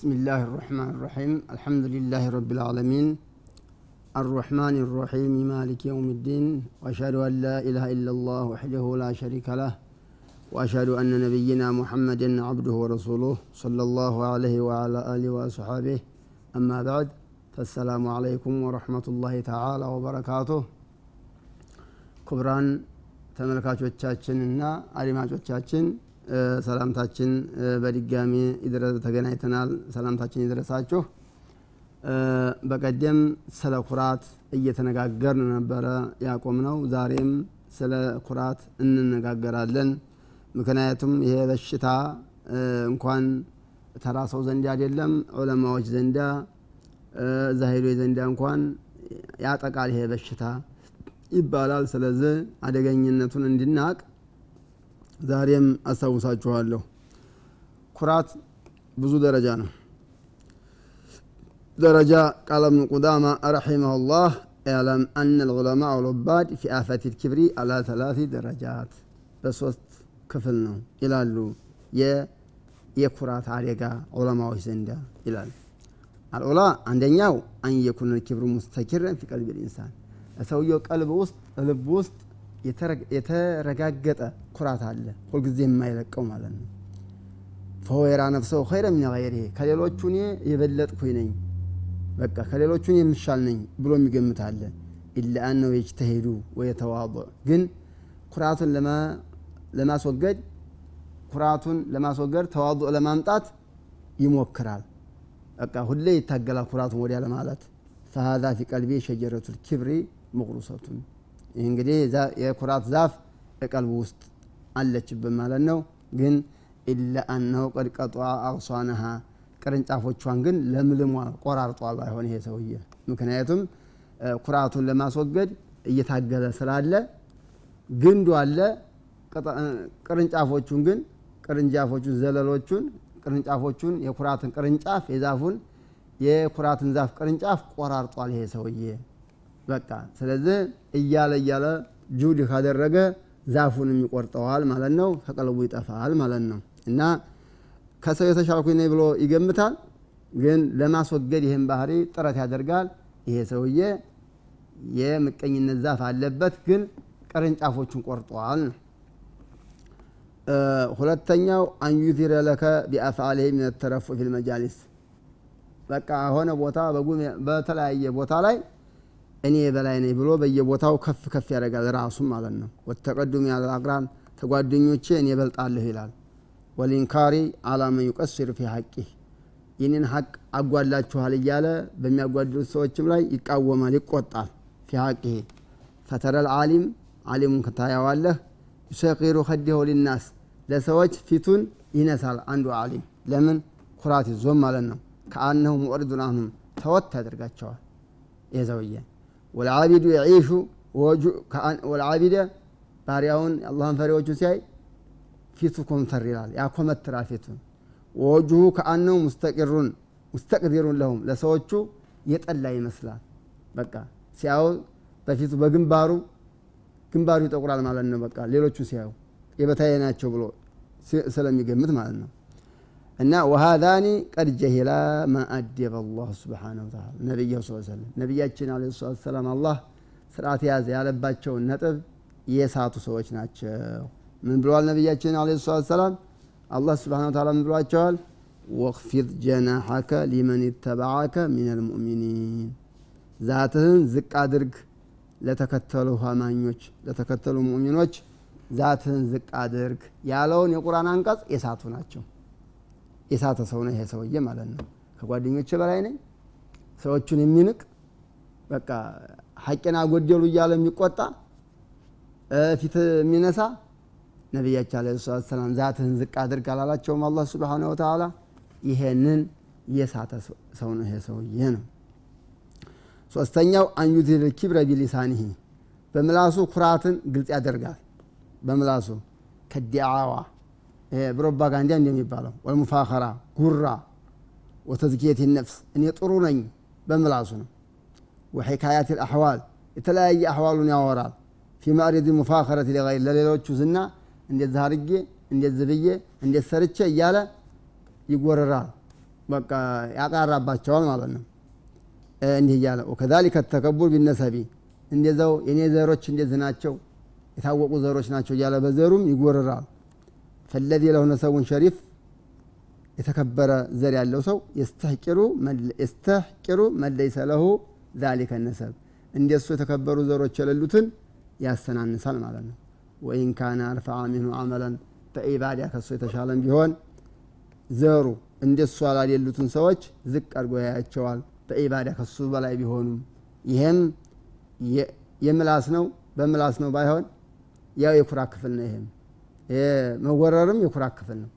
بسم الله الرحمن الرحيم الحمد لله رب العالمين الرحمن الرحيم مالك يوم الدين وأشهد أن لا إله إلا الله وحده لا شريك له وأشهد أن نبينا محمدا عبده ورسوله صلى الله عليه وعلى آله وصحبه أما بعد فالسلام عليكم ورحمة الله تعالى وبركاته كبران تملكات وتشاتشن أريمات وتشاتشن ሰላምታችን በድጋሚ ተገናኝተናል። ሰላምታችን ይድረሳችሁ። በቀደም ስለ ኩራት እየተነጋገርን ነበረ ያቆም ነው ዛሬም ስለ ኩራት እንነጋገራለን። ምክንያቱም ይሄ በሽታ እንኳን ተራ ሰው ዘንድ አይደለም ዑለማዎች ዘንዳ ዛሂዶች ዘንዳ እንኳን ያጠቃል ይሄ በሽታ ይባላል። ስለዚህ አደገኝነቱን እንድናቅ ዛሬም አስታውሳችኋለሁ ኩራት ብዙ ደረጃ ነው ደረጃ ቃል እብኑ ቁዳማ ረሒመሁ ላህ اعلم أن العلماء العباد في آفة الكبر على ثلاث درجات በሶስት ክፍል ነው ይላሉ የኩራት አደጋ ዑለማዎች ዘንዳ ይላል አልዑላ አንደኛው አን የኩነ ልክብሩ ሙስተኪረን ፊ ቀልቢ ልኢንሳን ሰውየው ቀልብ ውስጥ ልብ ውስጥ የተረጋገጠ ኩራት አለ። ሁልጊዜ የማይለቀው ማለት ነው። ፈሆ የራ ነፍሰው ኸይረ ምን ገይሪህ ከሌሎቹ እኔ የበለጥኩኝ ነኝ በቃ ከሌሎቹ እኔ የምሻል ነኝ ብሎ የሚገምት አለ። ኢላ አነው የጅተሄዱ ወየተዋضዕ ግን ኩራቱን ለማስወገድ ኩራቱን ለማስወገድ ተዋضዕ ለማምጣት ይሞክራል። በቃ ሁሌ ይታገላል ኩራቱን ወዲያ ለማለት። ፈሃዛ ፊ ቀልቢ ሸጀረቱ ልኪብሪ መቁሩሰቱን ይህ እንግዲህ የኩራት ዛፍ በቀልቡ ውስጥ አለችብን ማለት ነው። ግን ኢላ አነሁ ቀድ ቀጧ አቅሷነሃ ቅርንጫፎቿን ግን ለምልሟል ቆራርጧል ባይሆን ይሄ ሰውዬ። ምክንያቱም ኩራቱን ለማስወገድ እየታገለ ስላለ ግንዱ አለ ቅርንጫፎቹን ግን ቅርንጫፎቹን ዘለሎቹን ቅርንጫፎቹን የኩራትን ቅርንጫፍ የዛፉን የኩራትን ዛፍ ቅርንጫፍ ቆራርጧል ይሄ ሰውዬ በቃ ስለዚህ እያለ እያለ ጁድ ካደረገ ዛፉንም ይቆርጠዋል ማለት ነው። ከቀልቡ ይጠፋል ማለት ነው። እና ከሰው የተሻልኩኝ ነኝ ብሎ ይገምታል። ግን ለማስወገድ ይህን ባህሪ ጥረት ያደርጋል። ይሄ ሰውዬ የምቀኝነት ዛፍ አለበት ግን ቅርንጫፎቹን ቆርጠዋል ሁለተኛው አንዩዚረ ለከ ቢአፍዓሊህ ምን ተረፉ ፊ ልመጃሊስ በቃ ሆነ ቦታ በተለያየ ቦታ ላይ እኔ በላይ ነኝ ብሎ በየቦታው ከፍ ከፍ ያደርጋል ራሱም ማለት ነው። ወተቀዱም ያለ አቅራን ተጓደኞቼ እኔ በልጣለሁ ይላል። ወሊንካሪ አላመን ዩቀስር ፊ ሐቂህ ይህንን ሐቅ አጓላችኋል እያለ በሚያጓድሉት ሰዎችም ላይ ይቃወማል ይቆጣል። ፊ ሐቂህ ፈተረል አሊም አሊሙን ከታያዋለህ ዩሰቂሩ ከዲሁ ሊናስ ለሰዎች ፊቱን ይነሳል አንዱ አሊም ለምን? ኩራት ይዞም ማለት ነው። ከአነሁ ሙዕሪዱን አንሁም ተወት ያደርጋቸዋል። ሰውዬ ወልዓቢዱ የዒሹ ወልዓቢደ ባሪያውን አላህን ፈሪዎቹ ሲያይ ፊቱ ኮምተር ይላል ያኮመትራል ፊቱን ወወጅሁ ከአነሁ ሙስተቂሩን ሙስተቅዲሩን ለሁም ለሰዎቹ የጠላ ይመስላል በቃ ሲያው በፊቱ በግንባሩ ግንባሩ ይጠቁራል ማለት ነው በቃ። ሌሎቹ ሲያዩ የበታየ ናቸው ብሎ ስለሚገምት ማለት ነው እና ወሃዛኒ ቀድ ጀሂላ ማ አደበ አላሁ ስብሓነሁ ወተዓላ። ነቢያሁ ስ ሰለም ነቢያችን አለ ሰላት ሰላም አላህ ስርዓት ያዘ ያለባቸውን ነጥብ የሳቱ ሰዎች ናቸው። ምን ብለዋል ነቢያችን አለ ሰላት ሰላም አላህ ስብሓነ ወተዓላ ምን ብሏቸዋል? ወክፊድ ጀናሐከ ሊመን ይተበዓከ ሚን ልሙእሚኒን ዛትህን ዝቅ አድርግ ለተከተሉ አማኞች ለተከተሉ ሙእሚኖች ዛትህን ዝቅ አድርግ ያለውን የቁርአን አንቀጽ የሳቱ ናቸው የሳተ ሰው ነው ይሄ ሰውዬ ማለት ነው። ከጓደኞች በላይ ነኝ። ሰዎቹን የሚንቅ በቃ ሐቄን አጎደሉ እያለ የሚቆጣ ፊት የሚነሳ ነቢያችን አለ ሰላት ሰላም ዛትህን ዝቅ አድርግ አላላቸውም አላህ ስብሓነ ወተዓላ። ይሄንን የሳተ ሰው ነው ይሄ ሰውዬ ነው። ሶስተኛው አንዩዚል ኪብረ ቢሊሳኒህ በምላሱ ኩራትን ግልጽ ያደርጋል። በምላሱ ከዲዓዋ ፕሮፓጋንዳ እንደሚባለው ወልሙፋኸራ ጉራ ወተዝኪየት ነፍስ። እኔ ጥሩ ነኝ በምላሱ ነው። ወሒካያት ልአሕዋል የተለያየ አሕዋሉን ያወራል። ፊ ማዕሪድ ሙፋኸረት ሊገይር ለሌሎቹ ዝና እንደዚህ አርጌ እንደዚህ ብዬ እንዴት ሰርቼ እያለ ይጎረራል። በቃ ያቃራባቸዋል ማለት ነው። እንዲህ እያለ ወከዛሊከ ተከቡር ቢነሰቢ እንደዛው የኔ ዘሮች እንደዚህ ናቸው የታወቁ ዘሮች ናቸው እያለ በዘሩም ይጎርራል ፈለዚ ለሁ ነሰቡን ሸሪፍ የተከበረ ዘር ያለው ሰው የስተሕቂሩ መለይሰ ለሁ ዛሊከ ነሰብ እንደሱ የተከበሩ ዘሮች የሌሉትን ያሰናንሳል ማለት ነው። ወኢን ካነ አርፈዓ ሚንሁ አመለን በኢባዳ ከሱ የተሻለም ቢሆን ዘሩ እንደሱ ያላሌሉትን ሰዎች ዝቅ አድርጎ ያያቸዋል። በኢባዳ ከሱ በላይ ቢሆኑም ይሄም የምላስ ነው። በምላስ ነው ባይሆን ያው የኩራ ክፍል ነው ይሄም መወረርም የኩራ ክፍል ነው።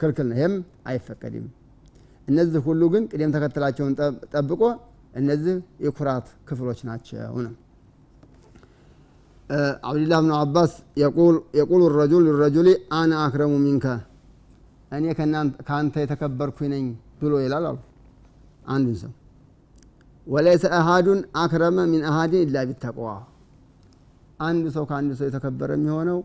ክልክል ነው። ይሄም አይፈቀድም። እነዚህ ሁሉ ግን ቅደም ተከተላቸውን ጠብቆ እነዚህ የኩራት ክፍሎች ናቸው ነው። አብድላህ ብኑ አባስ የቁሉ ረጁል ልረጁሊ አነ አክረሙ ሚንከ። እኔ ከአንተ የተከበርኩ ነኝ ብሎ ይላል አሉ አንዱን ሰው። ወለይሰ አሃዱን አክረመ ሚን አሃድን ኢላ ቢተቅዋ። አንዱ ሰው ከአንዱ ሰው የተከበረ የሚሆነው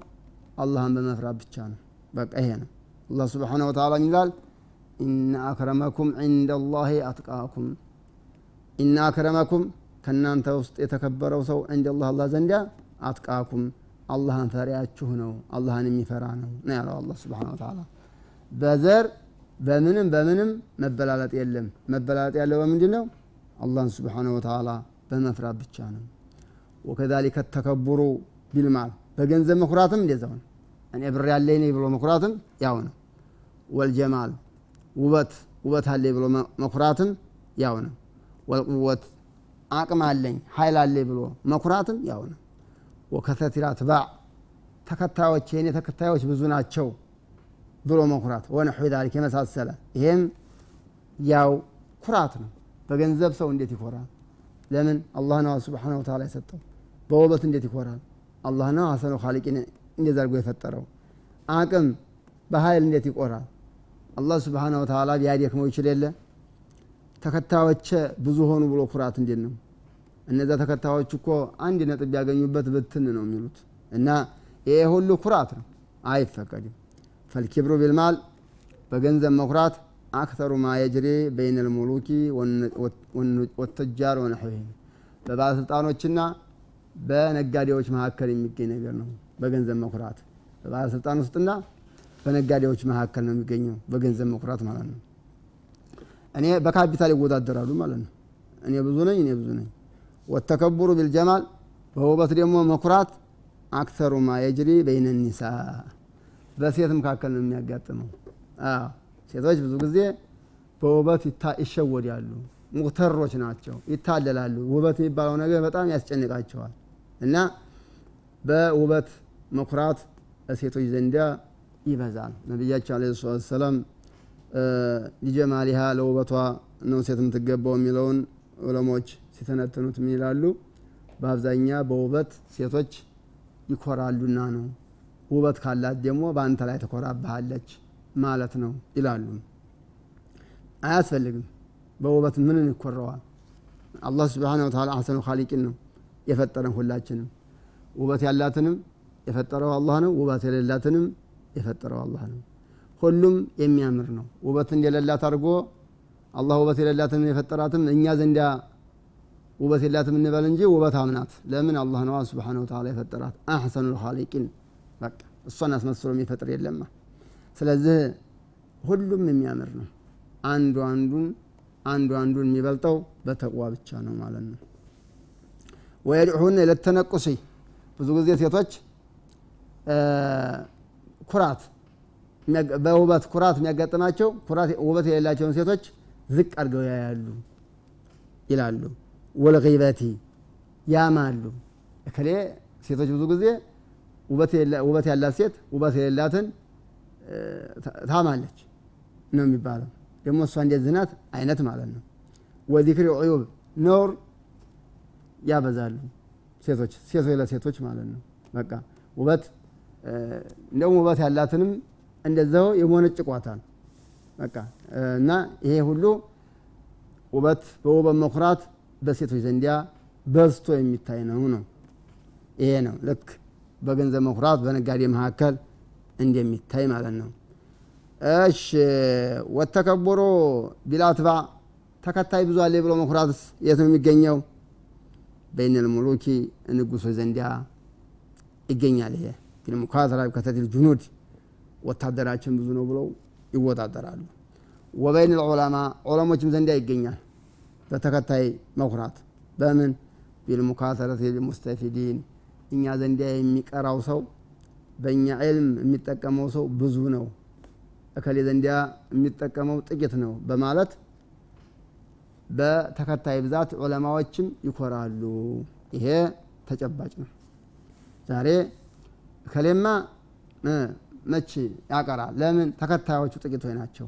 አላህን በመፍራት ብቻ ነው። በቃ ይሄ ነው። አላህ ስብሓነሁ ወተዓላ ይላል? ኢነ አክረመኩም ዒንደ ላሂ አትቃኩም ኢነ አክረመኩም ከእናንተ ውስጥ የተከበረው ሰው ዒንደ ላህ አላህ ዘንዳ አትቃኩም። አላህን ፈሪያችሁ ነው። አላህን የሚፈራ ነው ነው ያለው አላህ ስብሓነሁ ወተዓላ በዘር በምንም በምንም መበላለጥ የለም። መበላለጥ ያለው በምንድን ነው? አላህን ስብሓነሁ ወተዓላ በመፍራት ብቻ ነው። ወከዛሊከ ተከቡሩ ቢልማል በገንዘብ መኩራትም እንደዛው ነው። እኔ ብር ያለኝ ብሎ መኩራትም ያው ነው። ወልጀማል ውበት ውበት አለኝ ብሎ መኩራትም ያው ነው። ወልቁወት አቅም አለኝ ሀይል አለኝ ብሎ መኩራትም ያው ነው። ወከተቲራ ትባዕ ተከታዮች የእኔ ተከታዮች ብዙ ናቸው ብሎ መኩራት። ወነሑ ዛሊክ የመሳሰለ። ይሄም ያው ኩራት ነው። በገንዘብ ሰው እንዴት ይኮራል? ለምን? አላህ ነው ስብሓነሁ ወተዓላ የሰጠው። በውበት እንዴት ይኮራል አላህ ነው ሀሰኑ ካሊቂን እንዴት አድርጎ የፈጠረው? አቅም በኃይል እንዴት ይቆራል? አላህ ስብሓነሁ ወተዓላ ቢያደክመው ይችል የለ? ተከታዮቼ ብዙ ሆኑ ብሎ ኩራት እንዴት ነው? እነዛ ተከታዮች እኮ አንድ ነጥብ ያገኙበት ብትን ነው የሚሉት። እና ይሄ ሁሉ ኩራት ነው። አይፈቀድም። ፈልኪብሩ ቢልማል በገንዘብ መኩራት አክተሩ ማ የጅሪ በይነ ልሙሉኪ ወተጃር ወነሕዊህም በባለስልጣኖችና በነጋዴዎች መካከል የሚገኝ ነገር ነው። በገንዘብ መኩራት በባለስልጣን ውስጥና በነጋዴዎች መካከል ነው የሚገኘው በገንዘብ መኩራት ማለት ነው። እኔ በካፒታል ይወዳደራሉ ማለት ነው። እኔ ብዙ ነኝ እኔ ብዙ ነኝ። ወተከቡሩ ቢልጀማል በውበት ደግሞ መኩራት አክተሩ ማ የጅሪ በይነ ኒሳ በሴት መካከል ነው የሚያጋጥመው። ሴቶች ብዙ ጊዜ በውበት ይሸወዳሉ። ሙተሮች ናቸው ይታለላሉ። ውበት የሚባለው ነገር በጣም ያስጨንቃቸዋል እና በውበት መኩራት ሴቶች ዘንዳ ይበዛል። ነቢያቸው አለ ሰላት ሰላም ሊጀማሊሃ ለውበቷ ነው ሴት የምትገባው የሚለውን ዑለሞች ሲተነትኑት ምን ይላሉ? በአብዛኛ በውበት ሴቶች ይኮራሉና ነው። ውበት ካላት ደግሞ በአንተ ላይ ትኮራብሃለች ማለት ነው ይላሉ። አያስፈልግም። በውበት ምንን ይኮረዋል? አላህ ስብሓን ወተላ አሰኑ ካሊቂን ነው የፈጠረን ሁላችንም። ውበት ያላትንም የፈጠረው አላህ ነው። ውበት የሌላትንም የፈጠረው አላህ ነው። ሁሉም የሚያምር ነው። ውበት እንደሌላት አድርጎ አላህ ውበት የሌላትን የፈጠራትም እኛ ዘንዳ ውበት የላትም እንበል እንጂ ውበት አምናት። ለምን? አላህ ነዋ ስብሓን ወተላ የፈጠራት። አሕሰኑ ልካሊቂን በቃ እሷን አስመስሎ የሚፈጥር የለማ። ስለዚህ ሁሉም የሚያምር ነው። አንዱ አንዱን አንዱ አንዱን የሚበልጠው በተቅዋ ብቻ ነው ማለት ነው ወየድዑሁነ ለተነቁሲ። ብዙ ጊዜ ሴቶች ኩራት በውበት ኩራት የሚያጋጥማቸው ውበት የሌላቸውን ሴቶች ዝቅ አድርገው ያያሉ ይላሉ። ወልበቲ ያማሉ። እከሌ ሴቶች ብዙ ጊዜ ውበት ያላት ሴት ውበት የሌላትን ታማለች ነው የሚባለው። ደግሞ እሷ እንደዚህ ናት አይነት ማለት ነው። ወዚክሪ ዑዩብ ነውር ያበዛሉ። ሴቶች ሴቶች ለሴቶች ማለት ነው። በቃ ውበት እንደውም ውበት ያላትንም እንደዛው የሞነጭቋታል በቃ እና ይሄ ሁሉ ውበት በውበት መኩራት በሴቶች ዘንዲያ በዝቶ የሚታይ ነው ነው። ይሄ ነው ልክ በገንዘብ መኩራት በነጋዴ መካከል እንደሚታይ ማለት ነው። እሺ ወተከቦሮ ቢላትባ ተከታይ ብዙ አለ ብሎ መኩራትስ የት ነው የሚገኘው? በይነል ሙሉኪ ንጉሶች ዘንዲያ ይገኛል። ይሄ ግን ሙካተራ ከተቲል ጁኑድ ወታደራችን ብዙ ነው ብለው ይወዳደራሉ። ወበይን ልዑለማ ዑለሞችም ዘንዲያ ይገኛል። በተከታይ መኩራት በምን ቢልሙካተረት ልሙስተፊዲን እኛ ዘንዲያ የሚቀራው ሰው በእኛ ዕልም የሚጠቀመው ሰው ብዙ ነው፣ እከሌ ዘንዲያ የሚጠቀመው ጥቂት ነው በማለት በተከታይ ብዛት ዑለማዎችም ይኮራሉ። ይሄ ተጨባጭ ነው። ዛሬ እከሌማ መች ያቀራል? ለምን ተከታዮቹ ጥቂቶች ናቸው።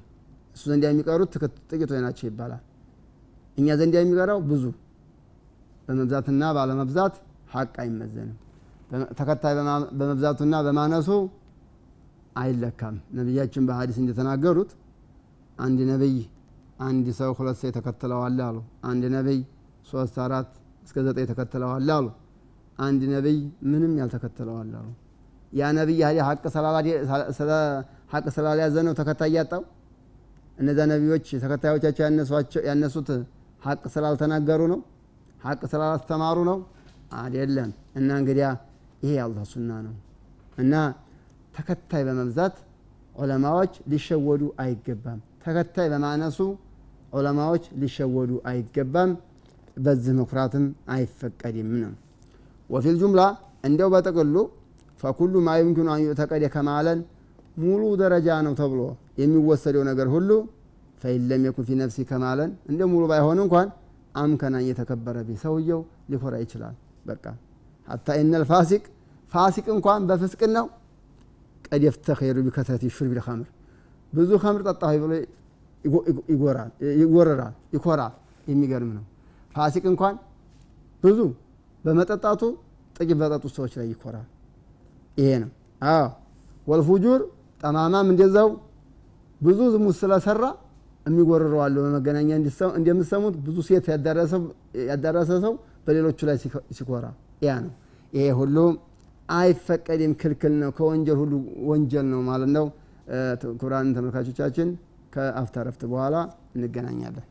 እሱ ዘንዲያ የሚቀሩት ጥቂቶች ናቸው ይባላል። እኛ ዘንዲያ የሚቀራው ብዙ በመብዛትና ባለመብዛት ሀቅ አይመዘንም። ተከታይ በመብዛቱና በማነሱ አይለካም። ነቢያችን በሀዲስ እንደተናገሩት አንድ ነቢይ አንድ ሰው ሁለት ሰው ተከትለዋል አሉ። አንድ ነቢይ ሶስት አራት እስከ ዘጠኝ ተከትለዋል አሉ። አንድ ነቢይ ምንም ያልተከተለዋል አሉ። ያ ነቢይ ሀቅ ስላልያዘ ነው ተከታይ ያጣው። እነዛ ነቢዮች ተከታዮቻቸው ያነሱት ሀቅ ስላልተናገሩ ነው ሀቅ ስላላስተማሩ ነው አይደለም። እና እንግዲያ ይሄ የአላህ ሱና ነው እና ተከታይ በመብዛት ዑለማዎች ሊሸወዱ አይገባም። ተከታይ በማነሱ ዑለማዎች ሊሸወዱ አይገባም። በዚህ መኩራትም አይፈቀድም ነው። ወፊል ጁምላ እንዲያው በጥቅሉ ፈኩሉ ማ ዩምኪኑ አን ዩዕተቀደ ከማለን ሙሉ ደረጃ ነው ተብሎ የሚወሰደው ነገር ሁሉ ፈኢን ለም የኩን ፊ ነፍሲ ከማለን እንደ ሙሉ ባይሆን እንኳን አምከና እየተከበረ ቢ ሰውየው ሊኮራ ይችላል። በቃ حتى إن الفاسق ፋሲቅ እንኳን በፍስቅን ነው قد يفتخر بكثرة شرب الخمر ብዙ ኸምር ጠጣሁ ብሎ ይጎረራል፣ ይኮራል። የሚገርም ነው። ፋሲቅ እንኳን ብዙ በመጠጣቱ ጥቂት በጠጡት ሰዎች ላይ ይኮራል። ይሄ ነው። አዎ والفجور ጠማማም እንደዛው ብዙ ዝሙት ስለሰራ የሚጎርረዋለሁ። በመገናኛ እንደምትሰሙት ብዙ ሴት ያዳረሰ ሰው በሌሎቹ ላይ ሲኮራ ያ ነው። ይሄ ሁሉ አይፈቀድም፣ ክልክል ነው። ከወንጀል ሁሉ ወንጀል ነው ማለት ነው። ክቡራን ተመልካቾቻችን ከአፍታ ረፍት በኋላ እንገናኛለን።